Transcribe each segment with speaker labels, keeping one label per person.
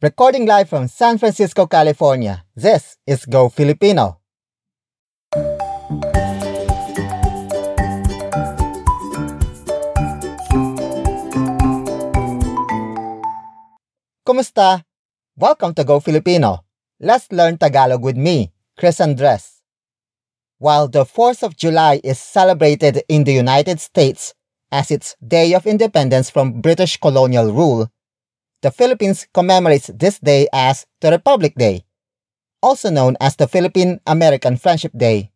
Speaker 1: Recording live from San Francisco, California, this is Go Filipino. Kumusta? Welcome to Go Filipino. Let's learn Tagalog with me, Chris Andres. While the 4th of July is celebrated in the United States as its Day of Independence from British colonial rule, the Philippines commemorates this day as the Republic Day, also known as the Philippine American Friendship Day.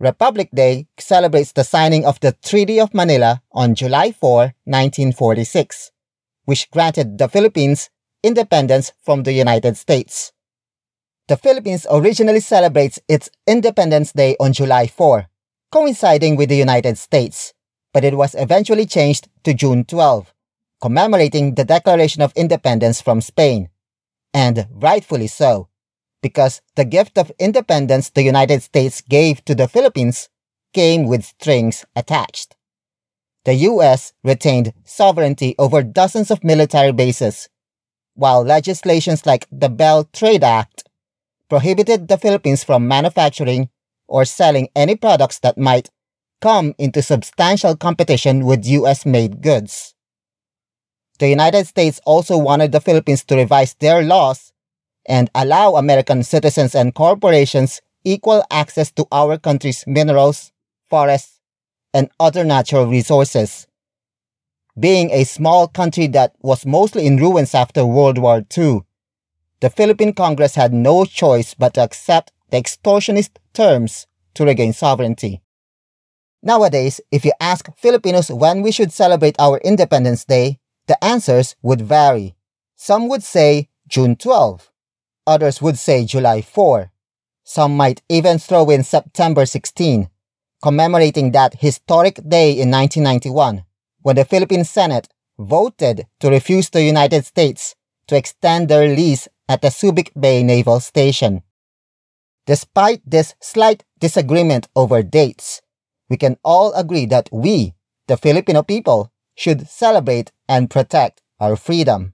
Speaker 1: Republic Day celebrates the signing of the Treaty of Manila on July 4, 1946, which granted the Philippines independence from the United States. The Philippines originally celebrates its Independence Day on July 4, coinciding with the United States, but it was eventually changed to June 12, commemorating the Declaration of Independence from Spain. And rightfully so, because the gift of independence the United States gave to the Philippines came with strings attached. The US retained sovereignty over dozens of military bases, while legislations like the Bell Trade Act prohibited the Philippines from manufacturing or selling any products that might come into substantial competition with US made goods. The United States also wanted the Philippines to revise their laws and allow American citizens and corporations equal access to our country's minerals, forests, and other natural resources. Being a small country that was mostly in ruins after World War II, the Philippine Congress had no choice but to accept the extortionist terms to regain sovereignty. Nowadays, if you ask Filipinos when we should celebrate our Independence Day, the answers would vary. Some would say June 12. Others would say July 4. Some might even throw in September 16, commemorating that historic day in 1991 when the Philippine Senate voted to refuse the United States to extend their lease at the Subic Bay Naval Station. Despite this slight disagreement over dates, we can all agree that we, the Filipino people, should celebrate and protect our freedom.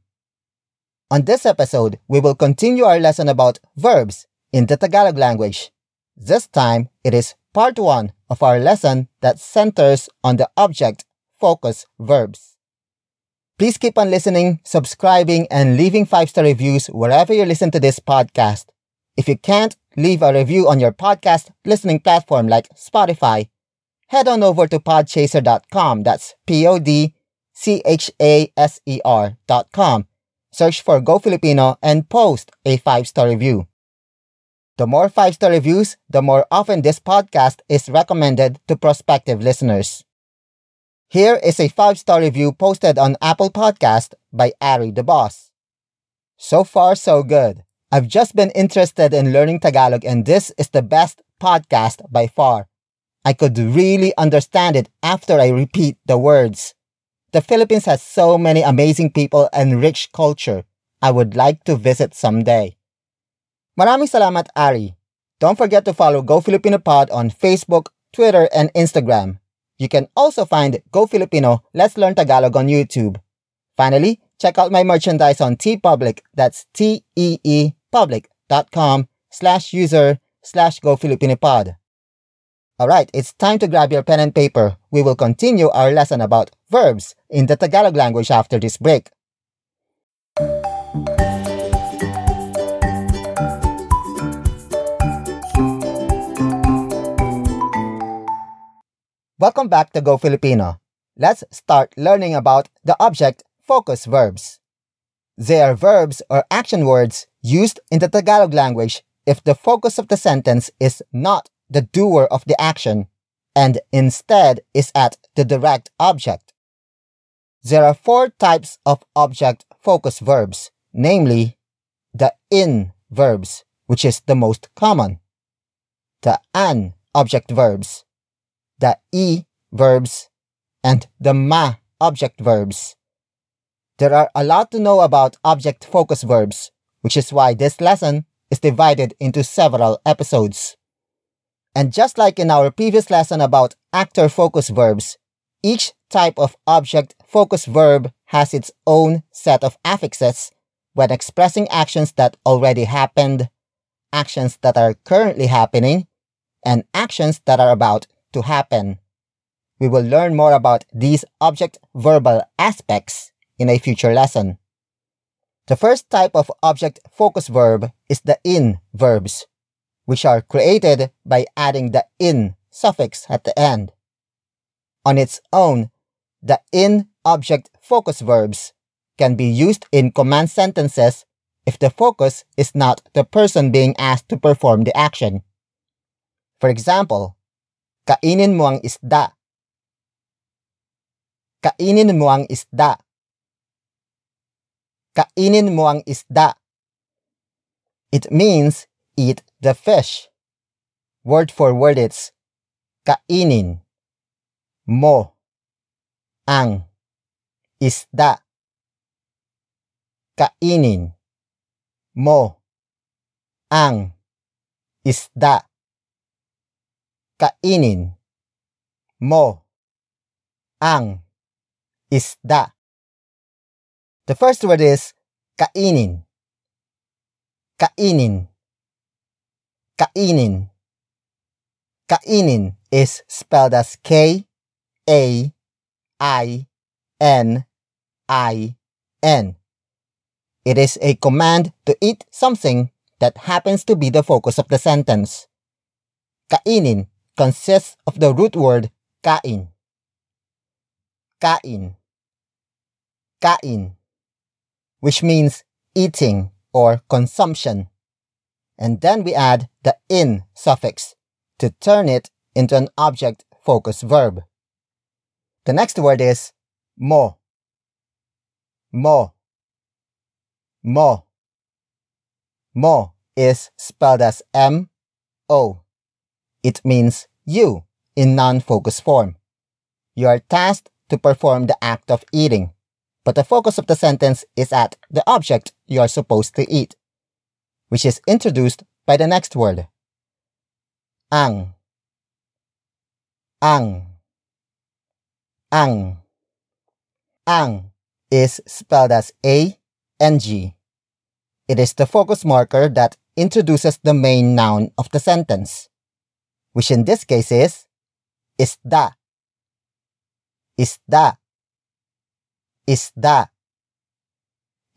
Speaker 1: On this episode, we will continue our lesson about verbs in the Tagalog language. This time, it is part one of our lesson that centers on the object focus verbs. Please keep on listening, subscribing, and leaving five star reviews wherever you listen to this podcast. If you can't leave a review on your podcast listening platform like Spotify, head on over to podchaser.com. That's P O D C H A S E R.com. Search for Go Filipino and post a five star review. The more five star reviews, the more often this podcast is recommended to prospective listeners. Here is a five star review posted on Apple Podcast by Ari the Boss. So far, so good. I've just been interested in learning Tagalog, and this is the best podcast by far. I could really understand it after I repeat the words. The Philippines has so many amazing people and rich culture. I would like to visit someday. Maraming salamat, Ari. Don't forget to follow Go Filipino Pod on Facebook, Twitter, and Instagram. You can also find Go Filipino Let's Learn Tagalog on YouTube. Finally, check out my merchandise on TeePublic. That's T-E-E public.com slash user slash Go Filipino Pod. Alright, it's time to grab your pen and paper. We will continue our lesson about verbs in the Tagalog language after this break. Welcome back to Go Filipino. Let's start learning about the object focus verbs. They are verbs or action words used in the Tagalog language if the focus of the sentence is not the doer of the action and instead is at the direct object. There are four types of object focus verbs, namely the in verbs, which is the most common, the an object verbs, the e verbs, and the ma object verbs. There are a lot to know about object focus verbs, which is why this lesson is divided into several episodes. And just like in our previous lesson about actor focus verbs, each type of object focus verb has its own set of affixes when expressing actions that already happened, actions that are currently happening, and actions that are about to happen. We will learn more about these object verbal aspects in a future lesson. The first type of object focus verb is the in verbs, which are created by adding the in suffix at the end. On its own, the in object focus verbs can be used in command sentences if the focus is not the person being asked to perform the action. For example, kainin mo ang isda. Kainin mo ang isda. Kainin mo ang isda. It means eat the fish. Word for word it's kainin mo ang isda. Kainin mo ang isda. Kainin mo ang isda. The first word is kainin. Kainin. Kainin. Kainin is spelled as K A I N I N. It is a command to eat something that happens to be the focus of the sentence. Kainin consists of the root word kain. Kain. Kain which means eating or consumption. And then we add the in suffix to turn it into an object focus verb. The next word is mo. Mo. Mo. Mo is spelled as M O. It means you in non focus form. You are tasked to perform the act of eating but the focus of the sentence is at the object you are supposed to eat, which is introduced by the next word. Ang. Ang. Ang. Ang is spelled as A N G. It is the focus marker that introduces the main noun of the sentence, which in this case is isda. Isda isda.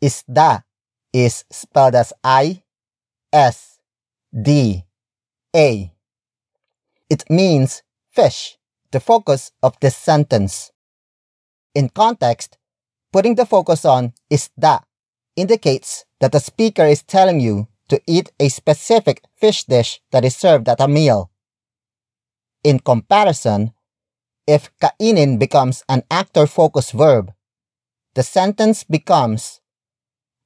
Speaker 1: Isda is spelled as I S D A. It means fish, the focus of this sentence. In context, putting the focus on isda indicates that the speaker is telling you to eat a specific fish dish that is served at a meal. In comparison, if kainin becomes an actor focused verb, the sentence becomes,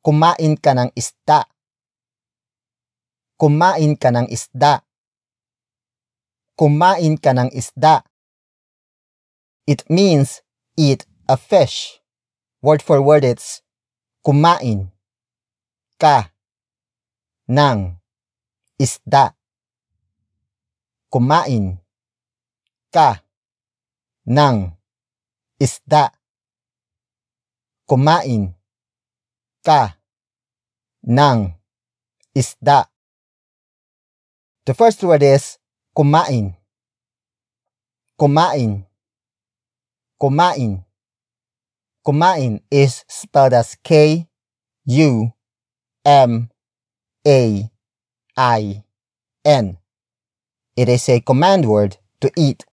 Speaker 1: kumain ka ng isda. Kumain ka ng isda. Kumain ka ng isda. It means eat a fish. Word for word it's kumain ka ng isda. Kumain ka ng isda kumain ka ng isda. The first word is kumain. Kumain. Kumain. Kumain is spelled as K U M A I N. It is a command word to eat.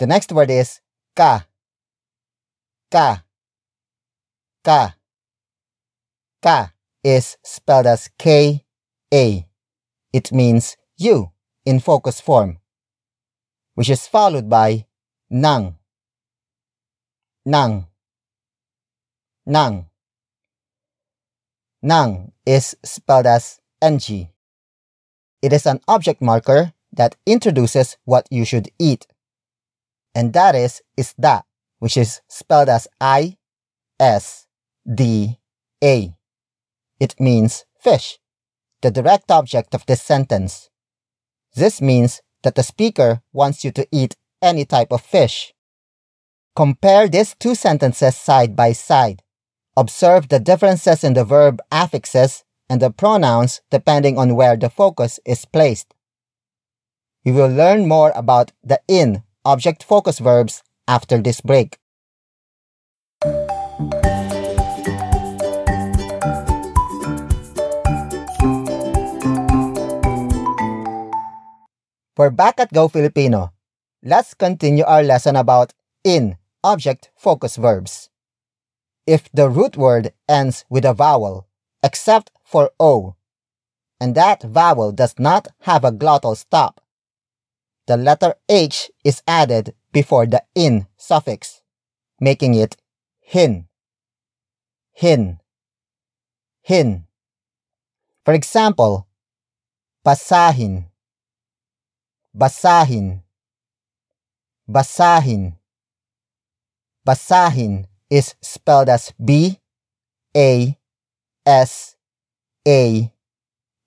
Speaker 1: The next word is ka. Ka. Ka. Ka is spelled as K A. It means you in focus form, which is followed by nang. Nang. Nang. Nang is spelled as ng. It is an object marker that introduces what you should eat. And that is isda, which is spelled as I S D A. It means fish, the direct object of this sentence. This means that the speaker wants you to eat any type of fish. Compare these two sentences side by side. Observe the differences in the verb affixes and the pronouns depending on where the focus is placed. We will learn more about the in object focus verbs after this break. We're back at Go Filipino. Let's continue our lesson about in object focus verbs. If the root word ends with a vowel, except for O, and that vowel does not have a glottal stop, the letter H is added before the in suffix, making it hin, hin, hin. For example, basahin, basahin, basahin. Basahin is spelled as B A S A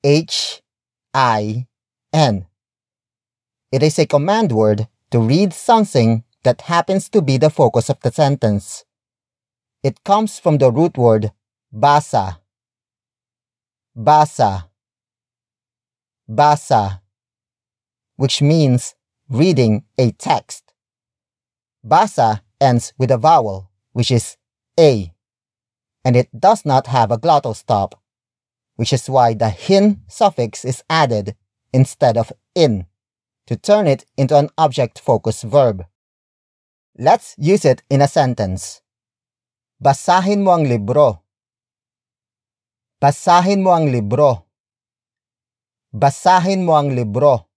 Speaker 1: H I N. It is a command word to read something that happens to be the focus of the sentence. It comes from the root word basa. Basa. Basa. Which means reading a text. Basa ends with a vowel, which is a, and it does not have a glottal stop, which is why the hin suffix is added instead of in to turn it into an object-focused verb. Let's use it in a sentence. Basahin mo ang libro. Basahin mo ang libro. Basahin mo ang libro.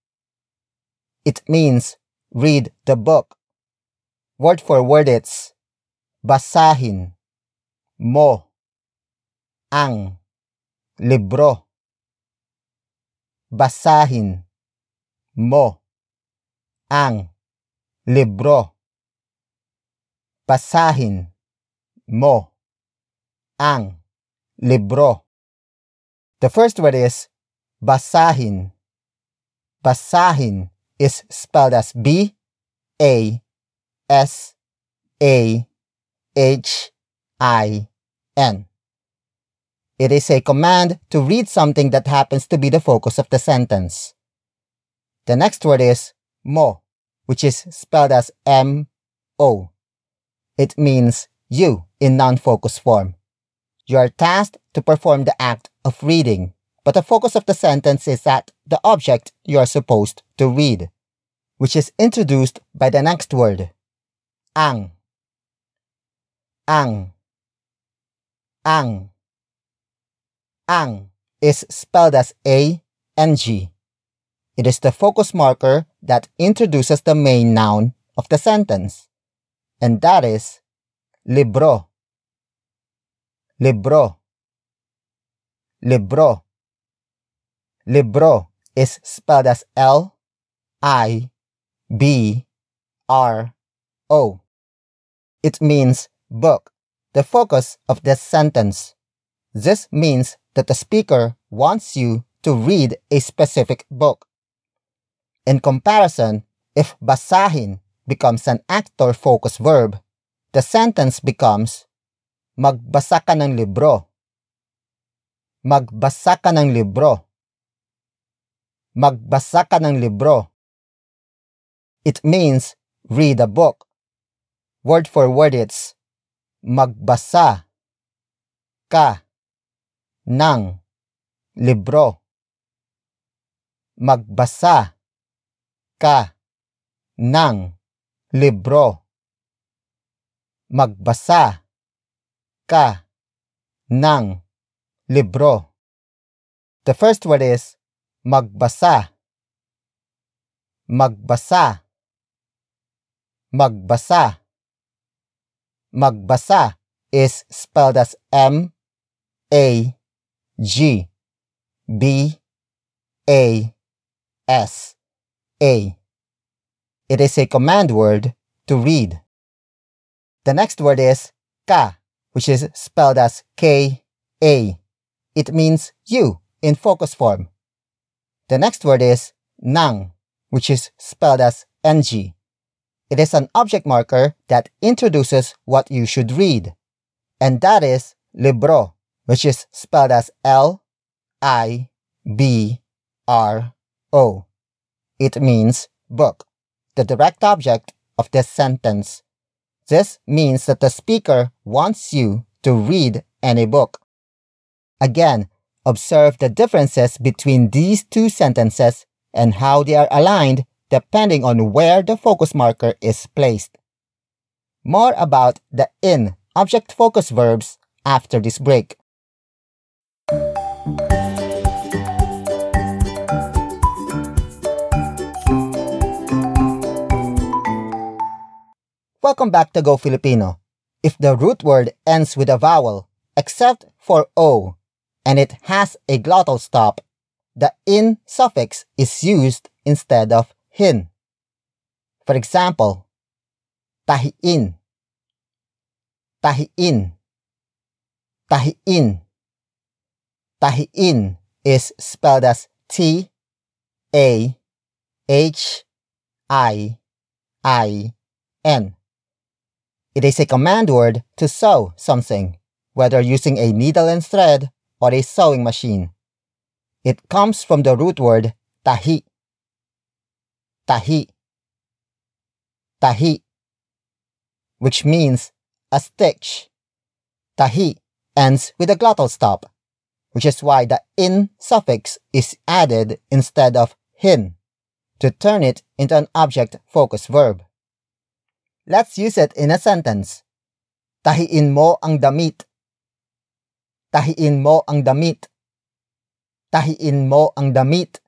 Speaker 1: It means read the book. Word for word it's basahin mo ang libro. Basahin mo ang libro. Basahin mo ang libro. The first word is basahin. Basahin is spelled as B A S A H I N. It is a command to read something that happens to be the focus of the sentence. The next word is mo, which is spelled as M-O. It means you in non-focus form. You are tasked to perform the act of reading, but the focus of the sentence is at the object you are supposed to read, which is introduced by the next word, ang. Ang. Ang. Ang is spelled as A-N-G. It is the focus marker that introduces the main noun of the sentence, and that is libro. Libro. Libro. Libro is spelled as L I B R O. It means book, the focus of this sentence. This means that the speaker wants you to read a specific book. In comparison, if basahin becomes an actor focus verb, the sentence becomes Magbasa ka ng libro. Magbasa ka ng libro. Magbasa ka ng libro. It means read a book. Word for word it's magbasa ka ng libro. Magbasa ka ng libro. Magbasa ka ng libro. The first word is magbasa. Magbasa. Magbasa. Magbasa is spelled as M A G B A S. A. It is a command word to read. The next word is ka, which is spelled as K-A. It means you in focus form. The next word is nang, which is spelled as ng. It is an object marker that introduces what you should read, and that is libro, which is spelled as L I B R O. It means book, the direct object of this sentence. This means that the speaker wants you to read any book. Again, observe the differences between these two sentences and how they are aligned depending on where the focus marker is placed. More about the in object focus verbs after this break. Welcome back to Go Filipino. If the root word ends with a vowel, except for O, and it has a glottal stop, the in suffix is used instead of hin. For example, tahiin, tahiin, tahiin. Tahiin is spelled as T A H I I N. It is a command word to sew something, whether using a needle and thread or a sewing machine. It comes from the root word tahi. Tahi. Tahi. Which means a stitch. Tahi ends with a glottal stop, which is why the in suffix is added instead of hin to turn it into an object focus verb. Let's use it in a sentence. Tahiin mo ang damit. Tahiin mo ang damit tahiin mo ang damit.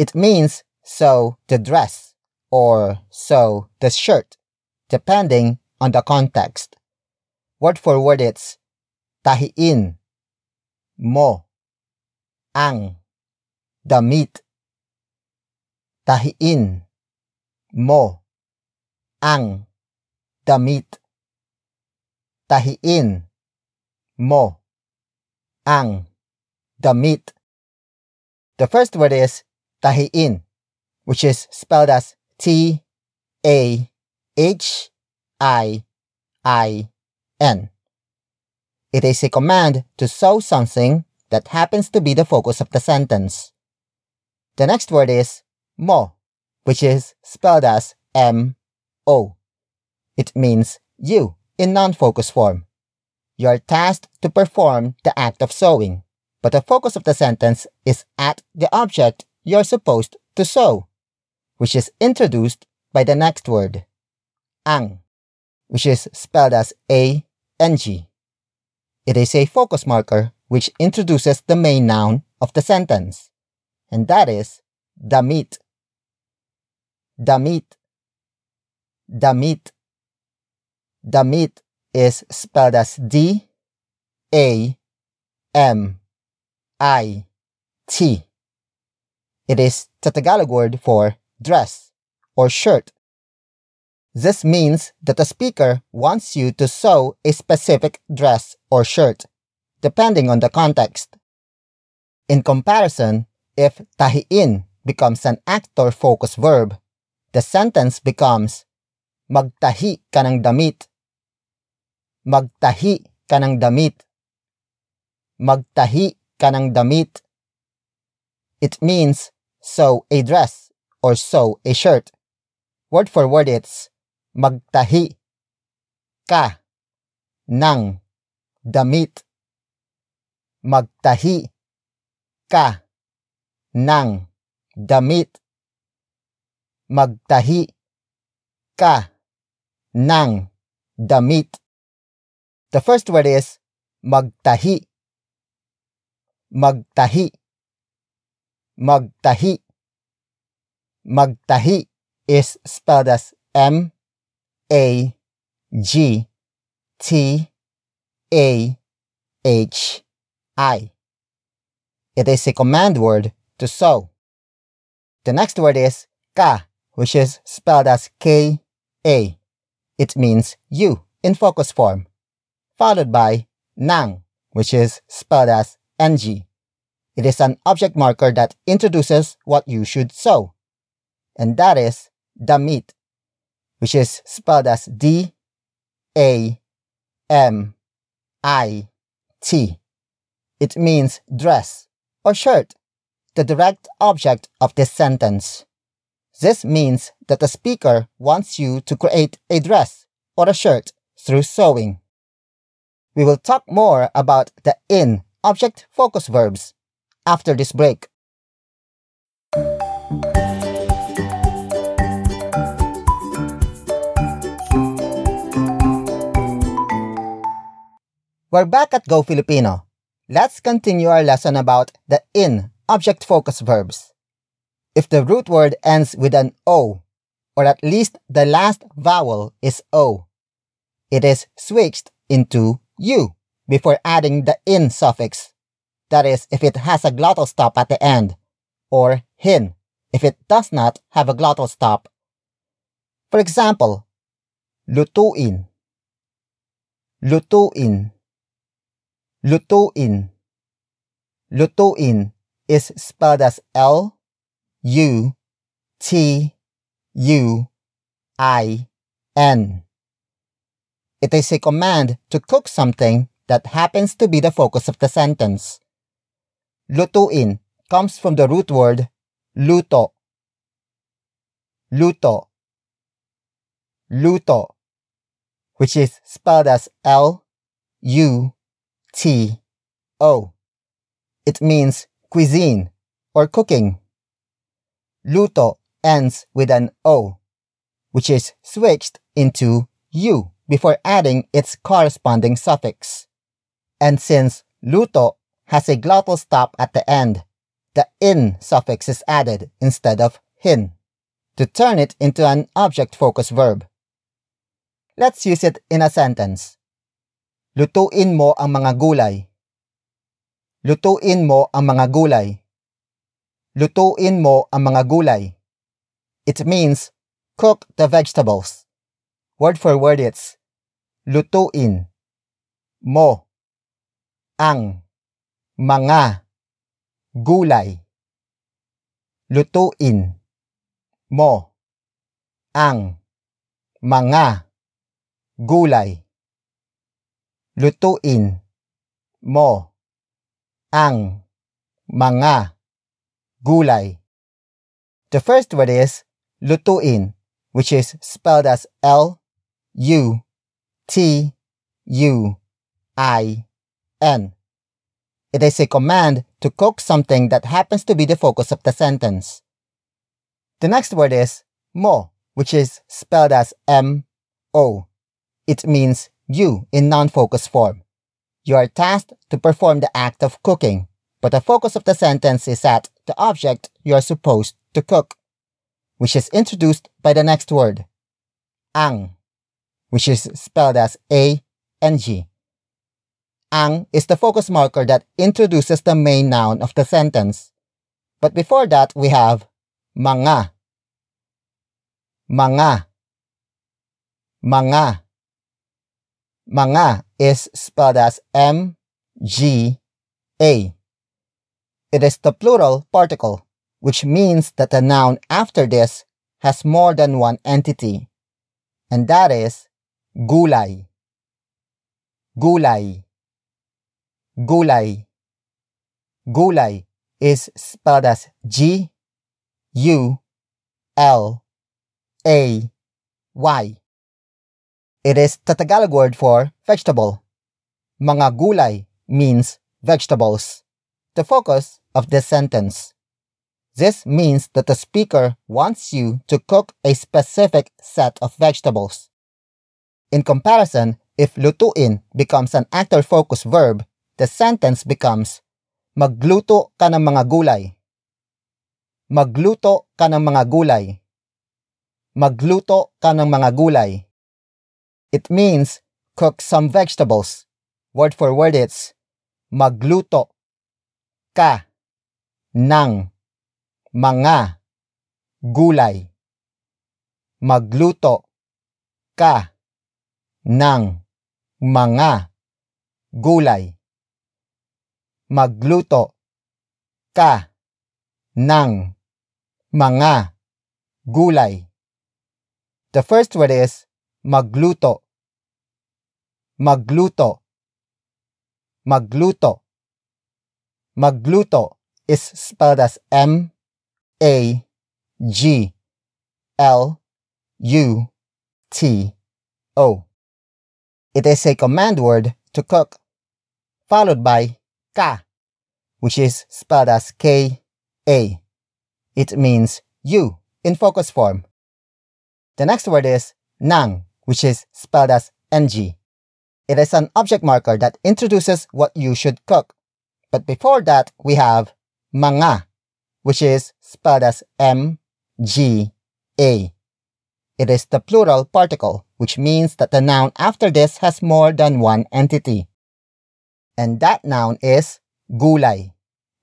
Speaker 1: It means sew the dress or sew the shirt, depending on the context. Word for word it's tahiin mo ang damit. Tahiin mo ang damit. Tahiin mo ang damit. The first word is tahiin, which is spelled as T A H I I N. It is a command to sew something that happens to be the focus of the sentence. The next word is mo, which is spelled as M O. It means you in non focus form. You are tasked to perform the act of sewing but the focus of the sentence is at the object you're supposed to sew, which is introduced by the next word, ang, which is spelled as A N G. It is a focus marker which introduces the main noun of the sentence, and that is damit. Damit. Damit. Damit is spelled as D A M I T. It is the Tagalog word for dress or shirt. This means that the speaker wants you to sew a specific dress or shirt, depending on the context. In comparison, if tahiin becomes an actor focus verb, the sentence becomes Magtahi ka ng damit. Magtahi ka ng damit. Magtahi ka ng damit. It means sew a dress or sew a shirt. Word for word it's magtahi ka ng damit. Magtahi ka ng damit. Magtahi ka ng damit. The first word is magtahi magtahi magtahi magtahi is spelled as M A G T A H I. It is a command word to sew. The next word is ka, which is spelled as K A. It means you in focus form, followed by nang, which is spelled as ng. It is an object marker that introduces what you should sew. And that is damit, which is spelled as D A M I T. It means dress or shirt, the direct object of this sentence. This means that the speaker wants you to create a dress or a shirt through sewing. We will talk more about the in object focus verbs after this break. We're back at Go Filipino. Let's continue our lesson about the in object focus verbs. If the root word ends with an O, or at least the last vowel is O, it is switched into U before adding the in suffix. That is, if it has a glottal stop at the end, or hin if it does not have a glottal stop. For example, lutuin, lutuin. Lutuin. Lutuin is spelled as L U T U I N. It is a command to cook something that happens to be the focus of the sentence. Lutuin comes from the root word luto. Luto. Luto, which is spelled as L U T O. It means cuisine or cooking. Luto ends with an O, which is switched into U before adding its corresponding suffix. And since luto has a glottal stop at the end, the in suffix is added instead of hin to turn it into an object focus verb. Let's use it in a sentence. Lutuin mo ang mga gulay. Lutuin mo ang mga gulay. Lutuin mo ang mga gulay. It means cook the vegetables. Word for word it's lutuin mo ang mga gulay. Lutuin mo ang mga gulay lutuin mo ang mga gulay. The first word is lutuin, which is spelled as L U T U I N. It is a command to cook something that happens to be the focus of the sentence. The next word is mo, which is spelled as M O. It means you in non-focus form. You are tasked to perform the act of cooking, but the focus of the sentence is at the object you are supposed to cook, which is introduced by the next word, ang, which is spelled as A-N-G. Ang is the focus marker that introduces the main noun of the sentence. But before that, we have mga. Mga. Mga. Mga is spelled as M G A. It is the plural particle, which means that the noun after this has more than one entity, and that is gulay. Gulay. Gulay. Gulay is spelled as G U L A Y. It is the Tagalog word for vegetable. Mga gulay means vegetables. The focus of this sentence. This means that the speaker wants you to cook a specific set of vegetables. In comparison, if lutuin becomes an actor focus verb, the sentence becomes Magluto ka ng mga gulay. Magluto ka ng mga gulay. Magluto ka ng mga gulay. It means cook some vegetables. Word for word it's magluto ka ng mga gulay. Magluto ka ng mga gulay. Magluto ka ng mga gulay. The first word is magluto magluto. Magluto. Magluto is spelled as M A G L U T O. It is a command word to cook, followed by ka, which is spelled as K A. It means you in focus form. The next word is nang, which is spelled as ng. It is an object marker that introduces what you should cook. But before that, we have mga, which is spelled as M G A. It is the plural particle, which means that the noun after this has more than one entity. And that noun is gulay,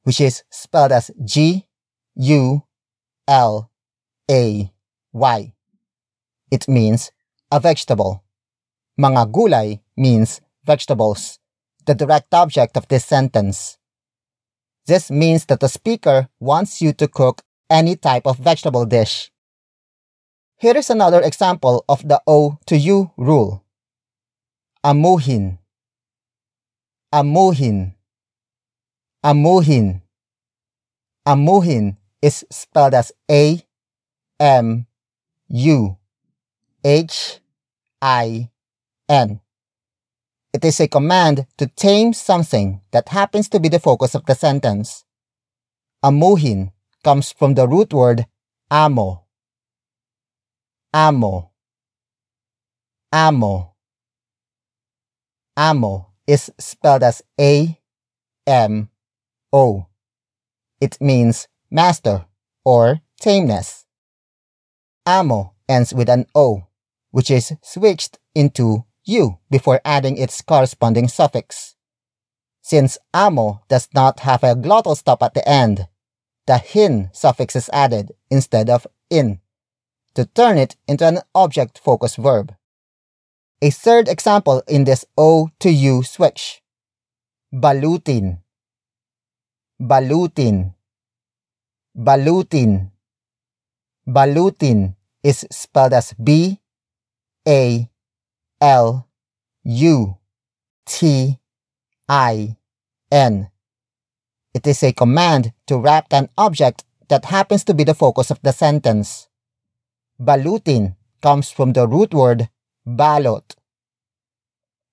Speaker 1: which is spelled as G U L A Y. It means a vegetable. Mga gulay means vegetables, the direct object of this sentence. This means that the speaker wants you to cook any type of vegetable dish. Here is another example of the O to U rule. Amuhin. Amuhin. Amuhin. Amuhin is spelled as A M U H I N. It is a command to tame something that happens to be the focus of the sentence. Amuhin comes from the root word amo. Amo. Amo. Amo is spelled as A M O. It means master or tameness. Amo ends with an O, which is switched into U before adding its corresponding suffix. Since amo does not have a glottal stop at the end, the hin suffix is added instead of in to turn it into an object focused verb. A third example in this O to U switch. Balutin. Balutin. Balutin. Balutin is spelled as B A L U T I N. It is a command to wrap an object that happens to be the focus of the sentence. Balutin comes from the root word balot.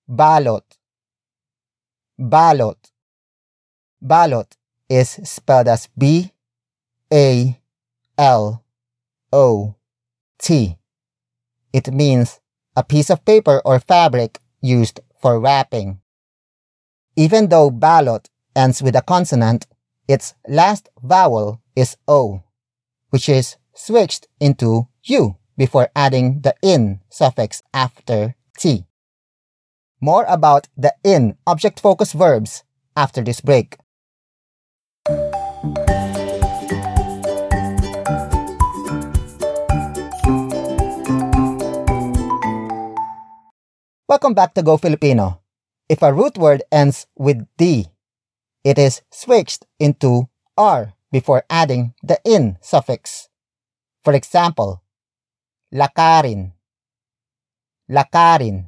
Speaker 1: Balot. Balot. Balot is spelled as B A L O T. It means a piece of paper or fabric used for wrapping. Even though balot ends with a consonant, its last vowel is O, which is switched into U before adding the in suffix after T. More about the in object focus verbs after this break. Welcome back to Go Filipino. If a root word ends with D, it is switched into R before adding the in suffix. For example, lakarin, lakarin,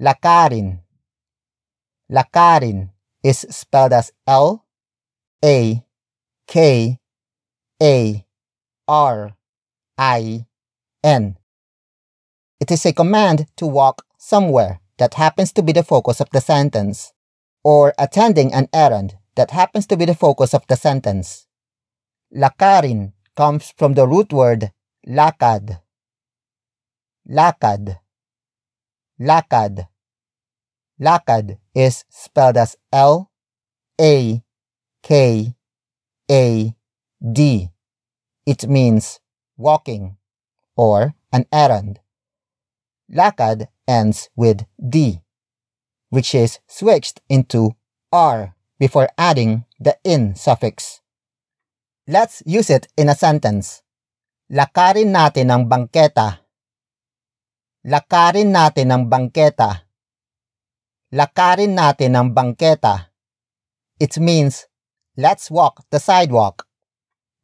Speaker 1: lakarin. Lakarin is spelled as L A K A R I N. It is a command to walk somewhere that happens to be the focus of the sentence, or attending an errand that happens to be the focus of the sentence. Lakarin comes from the root word lakad. Lakad. Lakad. Lakad is spelled as L A K A D. It means walking or an errand. Lakad ends with D, which is switched into R before adding the in suffix. Let's use it in a sentence. Lakarin natin ang bangketa. Lakarin natin ang bangketa. Lakarin natin ang bangketa. It means, let's walk the sidewalk.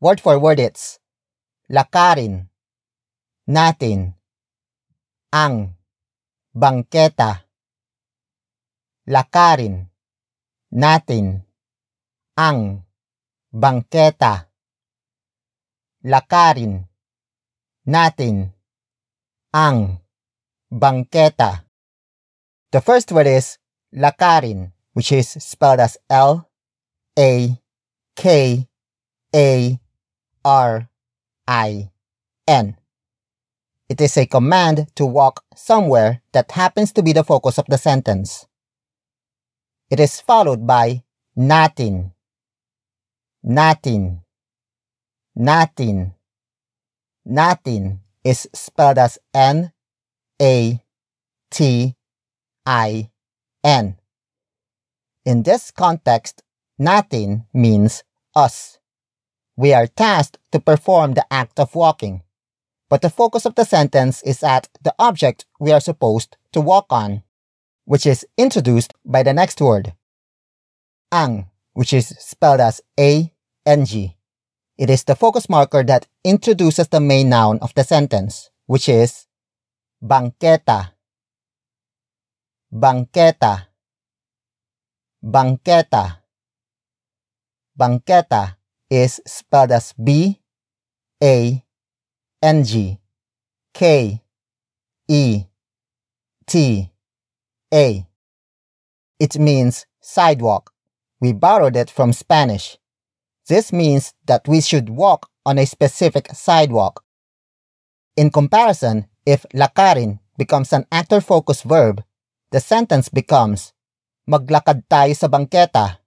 Speaker 1: Word for word it's, lakarin, natin, ang, bangketa. lakarin, natin, ang, bangketa, lakarin, natin, ang, bangketa. The first word is lakarin, which is spelled as L A K A R I N. It is a command to walk somewhere that happens to be the focus of the sentence. It is followed by natin, natin, natin. Natin is spelled as N A T I N. In this context, natin means us. We are tasked to perform the act of walking, but the focus of the sentence is at the object we are supposed to walk on, which is introduced by the next word, ang, which is spelled as A N G. It is the focus marker that introduces the main noun of the sentence, which is bangketa. Bangketa. Bangketa. Bangketa is spelled as B A N G K E T A. It means sidewalk. We borrowed it from Spanish. This means that we should walk on a specific sidewalk. In comparison, if lakarin becomes an actor-focused verb, the sentence becomes Maglakad tayo sa bangketa.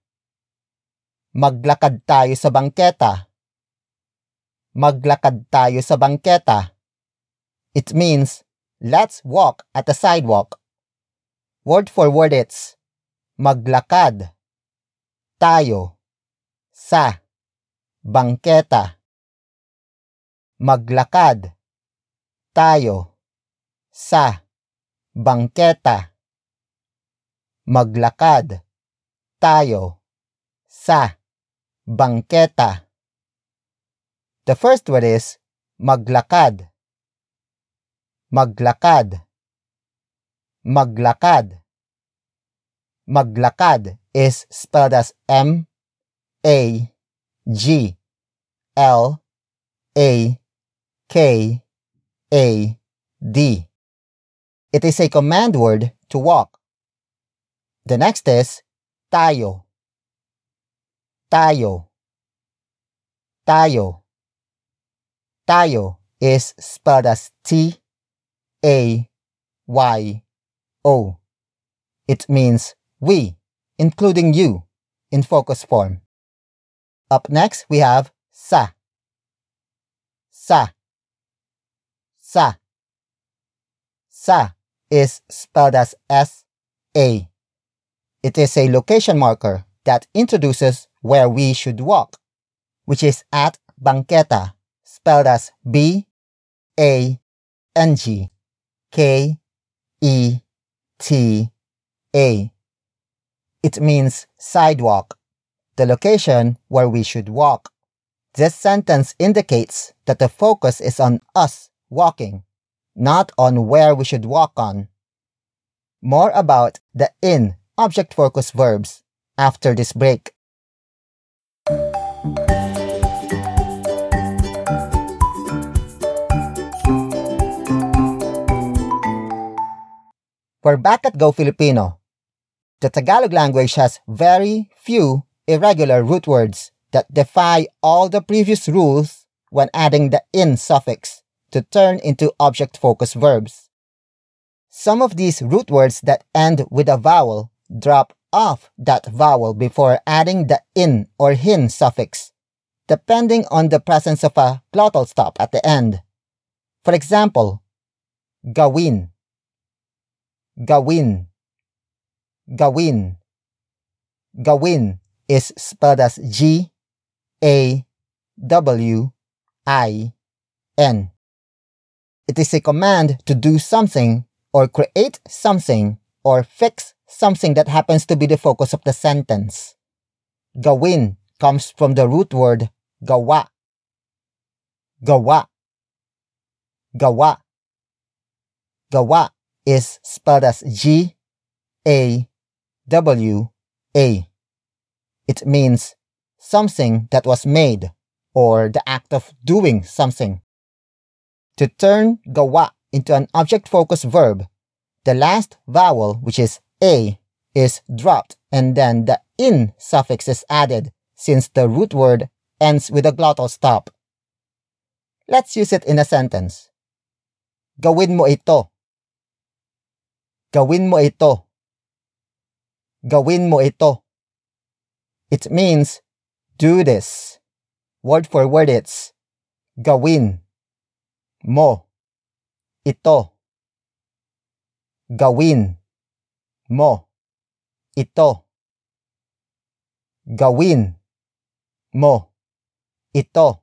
Speaker 1: Maglakad tayo sa bangketa. Maglakad tayo sa bangketa. It means let's walk at the sidewalk. Word for word it's maglakad tayo sa bangketa. Maglakad tayo sa bangketa. Maglakad tayo sa bangketa. The first word is maglakad. Maglakad. Maglakad. Maglakad is spelled as M A G L A K A D. It is a command word to walk. The next is tayo. Tayo. Tayo. Tayo is spelled as T A Y O. It means we, including you, in focus form. Up next, we have sa. Sa. Sa. Sa is spelled as S A. It is a location marker that introduces where we should walk, which is at bangketa, spelled as B A N G K E T A. It means sidewalk, the location where we should walk. This sentence indicates that the focus is on us walking, not on where we should walk on. More about the in object focus verbs after this break. We're back at Go Filipino. The Tagalog language has very few irregular root words that defy all the previous rules when adding the in suffix to turn into object focus verbs. Some of these root words that end with a vowel drop off that vowel before adding the in or hin suffix, depending on the presence of a glottal stop at the end. For example, gawin, gawin, gawin. Gawin is spelled as G A W I N. It is a command to do something or create something or fix something that happens to be the focus of the sentence. Gawin comes from the root word gawa. Gawa. Gawa. Gawa is spelled as G A W A. It means something that was made or the act of doing something. To turn gawa into an object focused verb, the last vowel, which is A, is dropped and then the in suffix is added since the root word ends with a glottal stop. Let's use it in a sentence. Gawin mo ito. Gawin mo ito. Gawin mo ito. It means do this. Word for word it's gawin mo ito. Gawin mo ito. Gawin mo ito.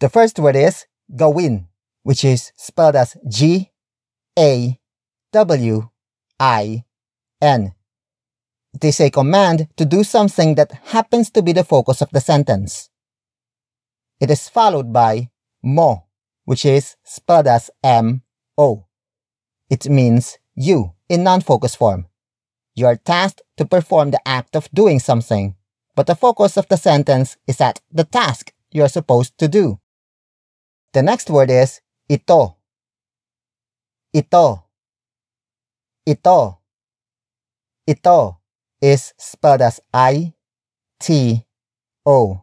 Speaker 1: The first word is gawin, which is spelled as G A W I N. It is a command to do something that happens to be the focus of the sentence. It is followed by mo, which is spelled as M O. It means you in non focus form. You are tasked to perform the act of doing something, but the focus of the sentence is at the task you are supposed to do. The next word is ito. Ito. Ito. Ito is spelled as I T O.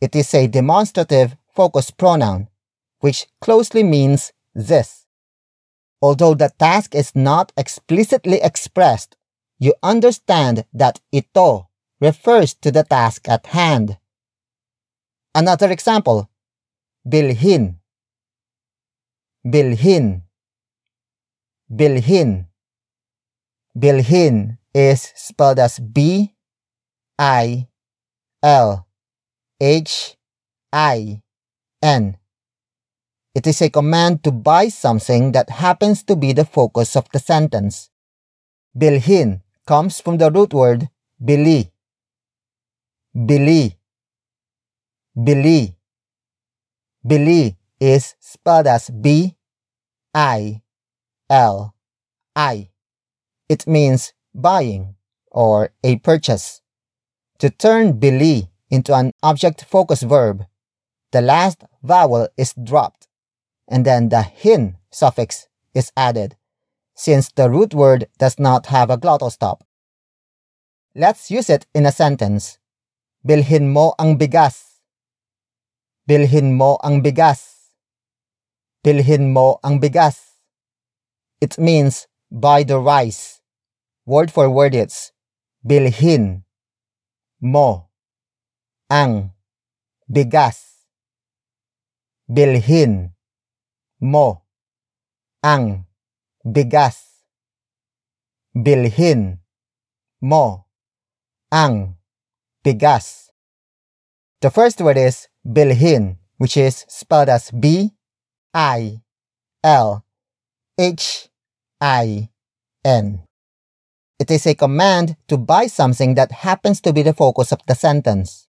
Speaker 1: It is a demonstrative focus pronoun, which closely means this. Although the task is not explicitly expressed, you understand that ito refers to the task at hand. Another example bilhin bilhin bilhin bilhin is spelled as B I L H I N. It is a command to buy something that happens to be the focus of the sentence. Bilhin comes from the root word bili. Bili. Bili. Bili is spelled as B I L I. It means buying or a purchase. To turn bili into an object focus verb, the last vowel is dropped and then the hin suffix is added since the root word does not have a glottal stop. Let's use it in a sentence. Bilhin mo ang bigas. Bilhin mo ang bigas. Bilhin mo ang bigas. It means buy the rice. Word for word it's bilhin mo ang bigas. Bilhin mo ang bigas. Bilhin mo ang bigas. The first word is bilhin, which is spelled as B I L H I N. It is a command to buy something that happens to be the focus of the sentence.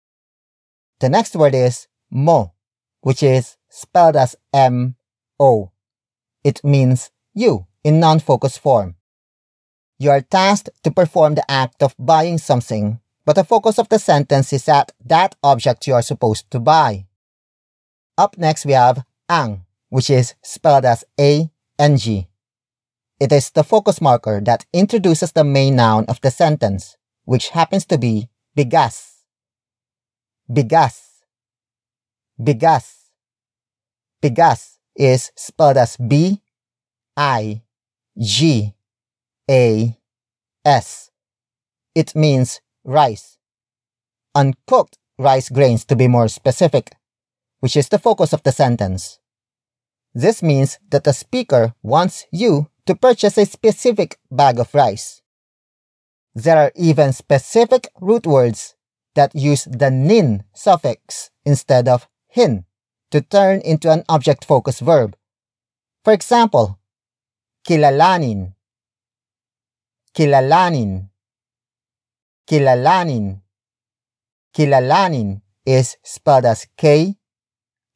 Speaker 1: The next word is mo, which is spelled as M O. It means you in non focus form. You are tasked to perform the act of buying something but the focus of the sentence is at that object you are supposed to buy. Up next, we have ang, which is spelled as A-N-G. It is the focus marker that introduces the main noun of the sentence, which happens to be bigas. Bigas. Bigas. Bigas is spelled as B I G A S. It means rice. Uncooked rice grains to be more specific, which is the focus of the sentence. This means that the speaker wants you to purchase a specific bag of rice. There are even specific root words that use the nin suffix instead of hin to turn into an object focused verb. For example, kilalanin, kilalanin, kilalanin. Kilalanin is spelled as K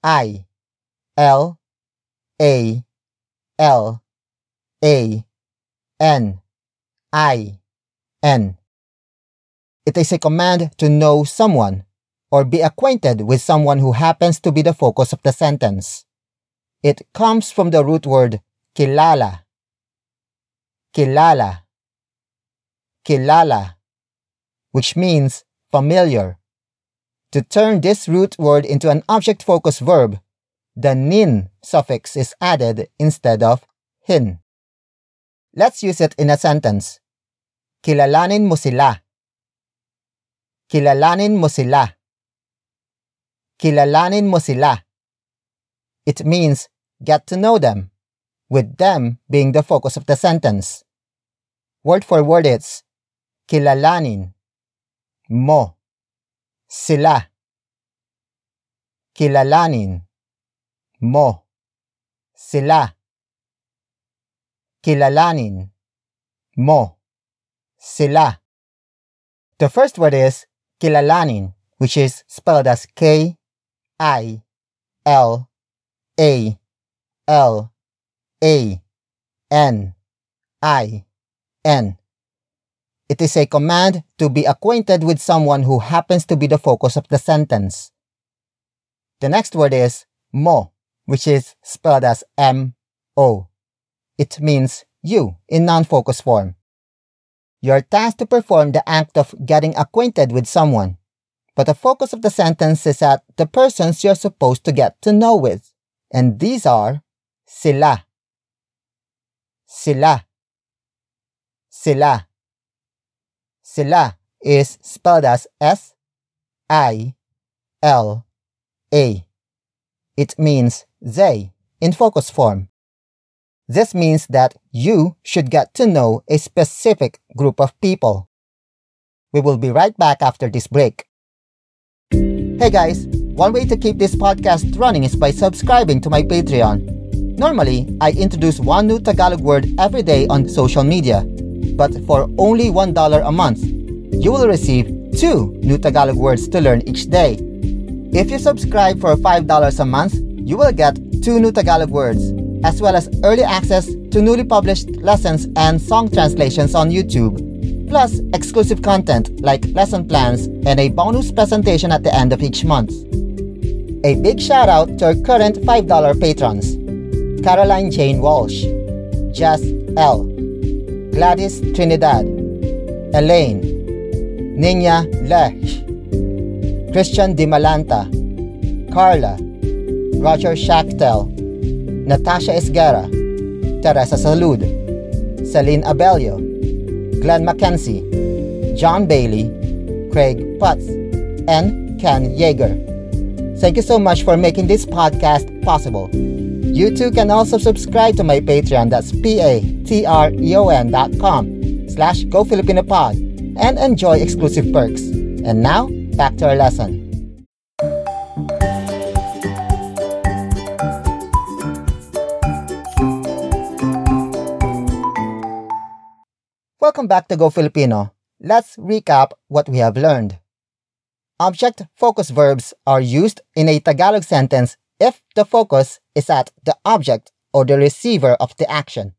Speaker 1: I L A L A N I N. It is a command to know someone or be acquainted with someone who happens to be the focus of the sentence. It comes from the root word kilala. Kilala. Kilala, which means familiar. To turn this root word into an object focus verb, the nin suffix is added instead of hin. Let's use it in a sentence. Kilalanin mo sila. Kilalanin mo sila. Kilalanin mo sila. It means get to know them, with them being the focus of the sentence. Word for word it's kilalanin mo sila. Kilalanin mo sila. Kilalanin mo sila. The first word is kilalanin, which is spelled as K I L A L A N I N. It is a command to be acquainted with someone who happens to be the focus of the sentence. The next word is mo, which is spelled as M O. It means you in non focus form. You're tasked to perform the act of getting acquainted with someone but the focus of the sentence is at the persons you're supposed to get to know with. And these are sila, sila, sila. Sila is spelled as S I L A. It means they in focus form. This means that you should get to know a specific group of people. We will be right back after this break. Hey guys, one way to keep this podcast running is by subscribing to my Patreon. Normally, I introduce one new Tagalog word every day on social media, but for only $1 a month, you will receive two new Tagalog words to learn each day. If you subscribe for $5 a month, you will get two new Tagalog words, as well as early access to newly published lessons and song translations on YouTube plus exclusive content like lesson plans and a bonus presentation at the end of each month. A big shout out to our current $5 patrons Caroline Jane Walsh, Jess L, Gladys Trinidad, Elaine, Ninya Lech, Christian Dimalanta, Carla, Roger Schachtel, Natasha Esguerra, Teresa Salud, Celine Abelio, Glenn Mackenzie, John Bailey, Craig Putz, and Ken Yeager. Thank you so much for making this podcast possible. You too can also subscribe to my Patreon, that's p-a-t-r-e-o-n dot com slash GoFilipinoPod and enjoy exclusive perks. And now, back to our lesson. Welcome back to Go Filipino. Let's recap what we have learned. Object focus verbs are used in a Tagalog sentence if the focus is at the object or the receiver of the action,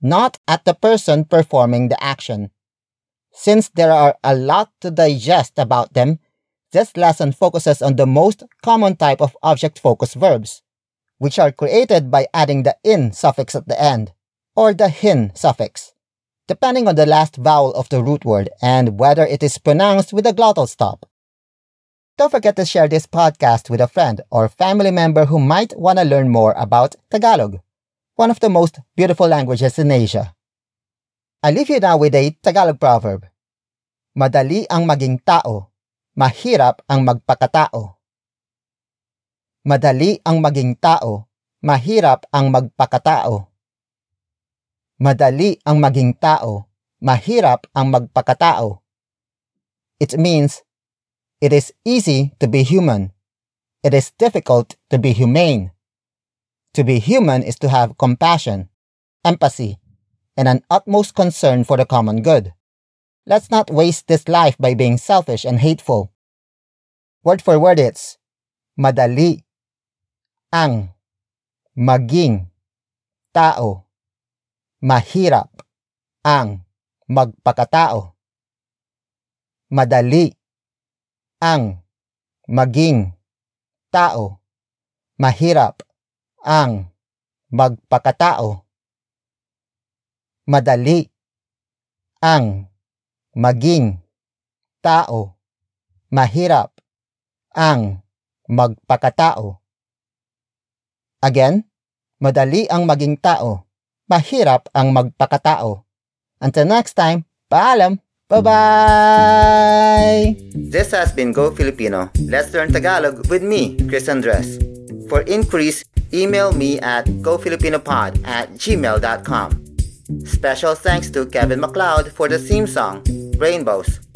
Speaker 1: not at the person performing the action. Since there are a lot to digest about them, this lesson focuses on the most common type of object focus verbs, which are created by adding the in suffix at the end, or the hin suffix depending on the last vowel of the root word and whether it is pronounced with a glottal stop. Don't forget to share this podcast with a friend or family member who might want to learn more about Tagalog, one of the most beautiful languages in Asia. I leave you now with a Tagalog proverb. Madali ang maging tao, mahirap ang magpakatao. Madali ang maging tao, mahirap ang magpakatao. Madali ang maging tao, mahirap ang magpakatao. It means it is easy to be human. It is difficult to be humane. To be human is to have compassion, empathy, and an utmost concern for the common good. Let's not waste this life by being selfish and hateful. Word for word it's madali ang maging tao mahirap ang magpakatao. madali ang maging tao. Mahirap ang magpakatao. Madali ang maging tao. Mahirap ang magpakatao. Again, madali ang maging tao. Mahirap ang magpakatao. Until next time, paalam! Bye-bye! This has been Go Filipino. Let's learn Tagalog with me, Chris Andres. For inquiries, email me at gofilipinopod at gmail.com. Special thanks to Kevin MacLeod for the theme song, Rainbows.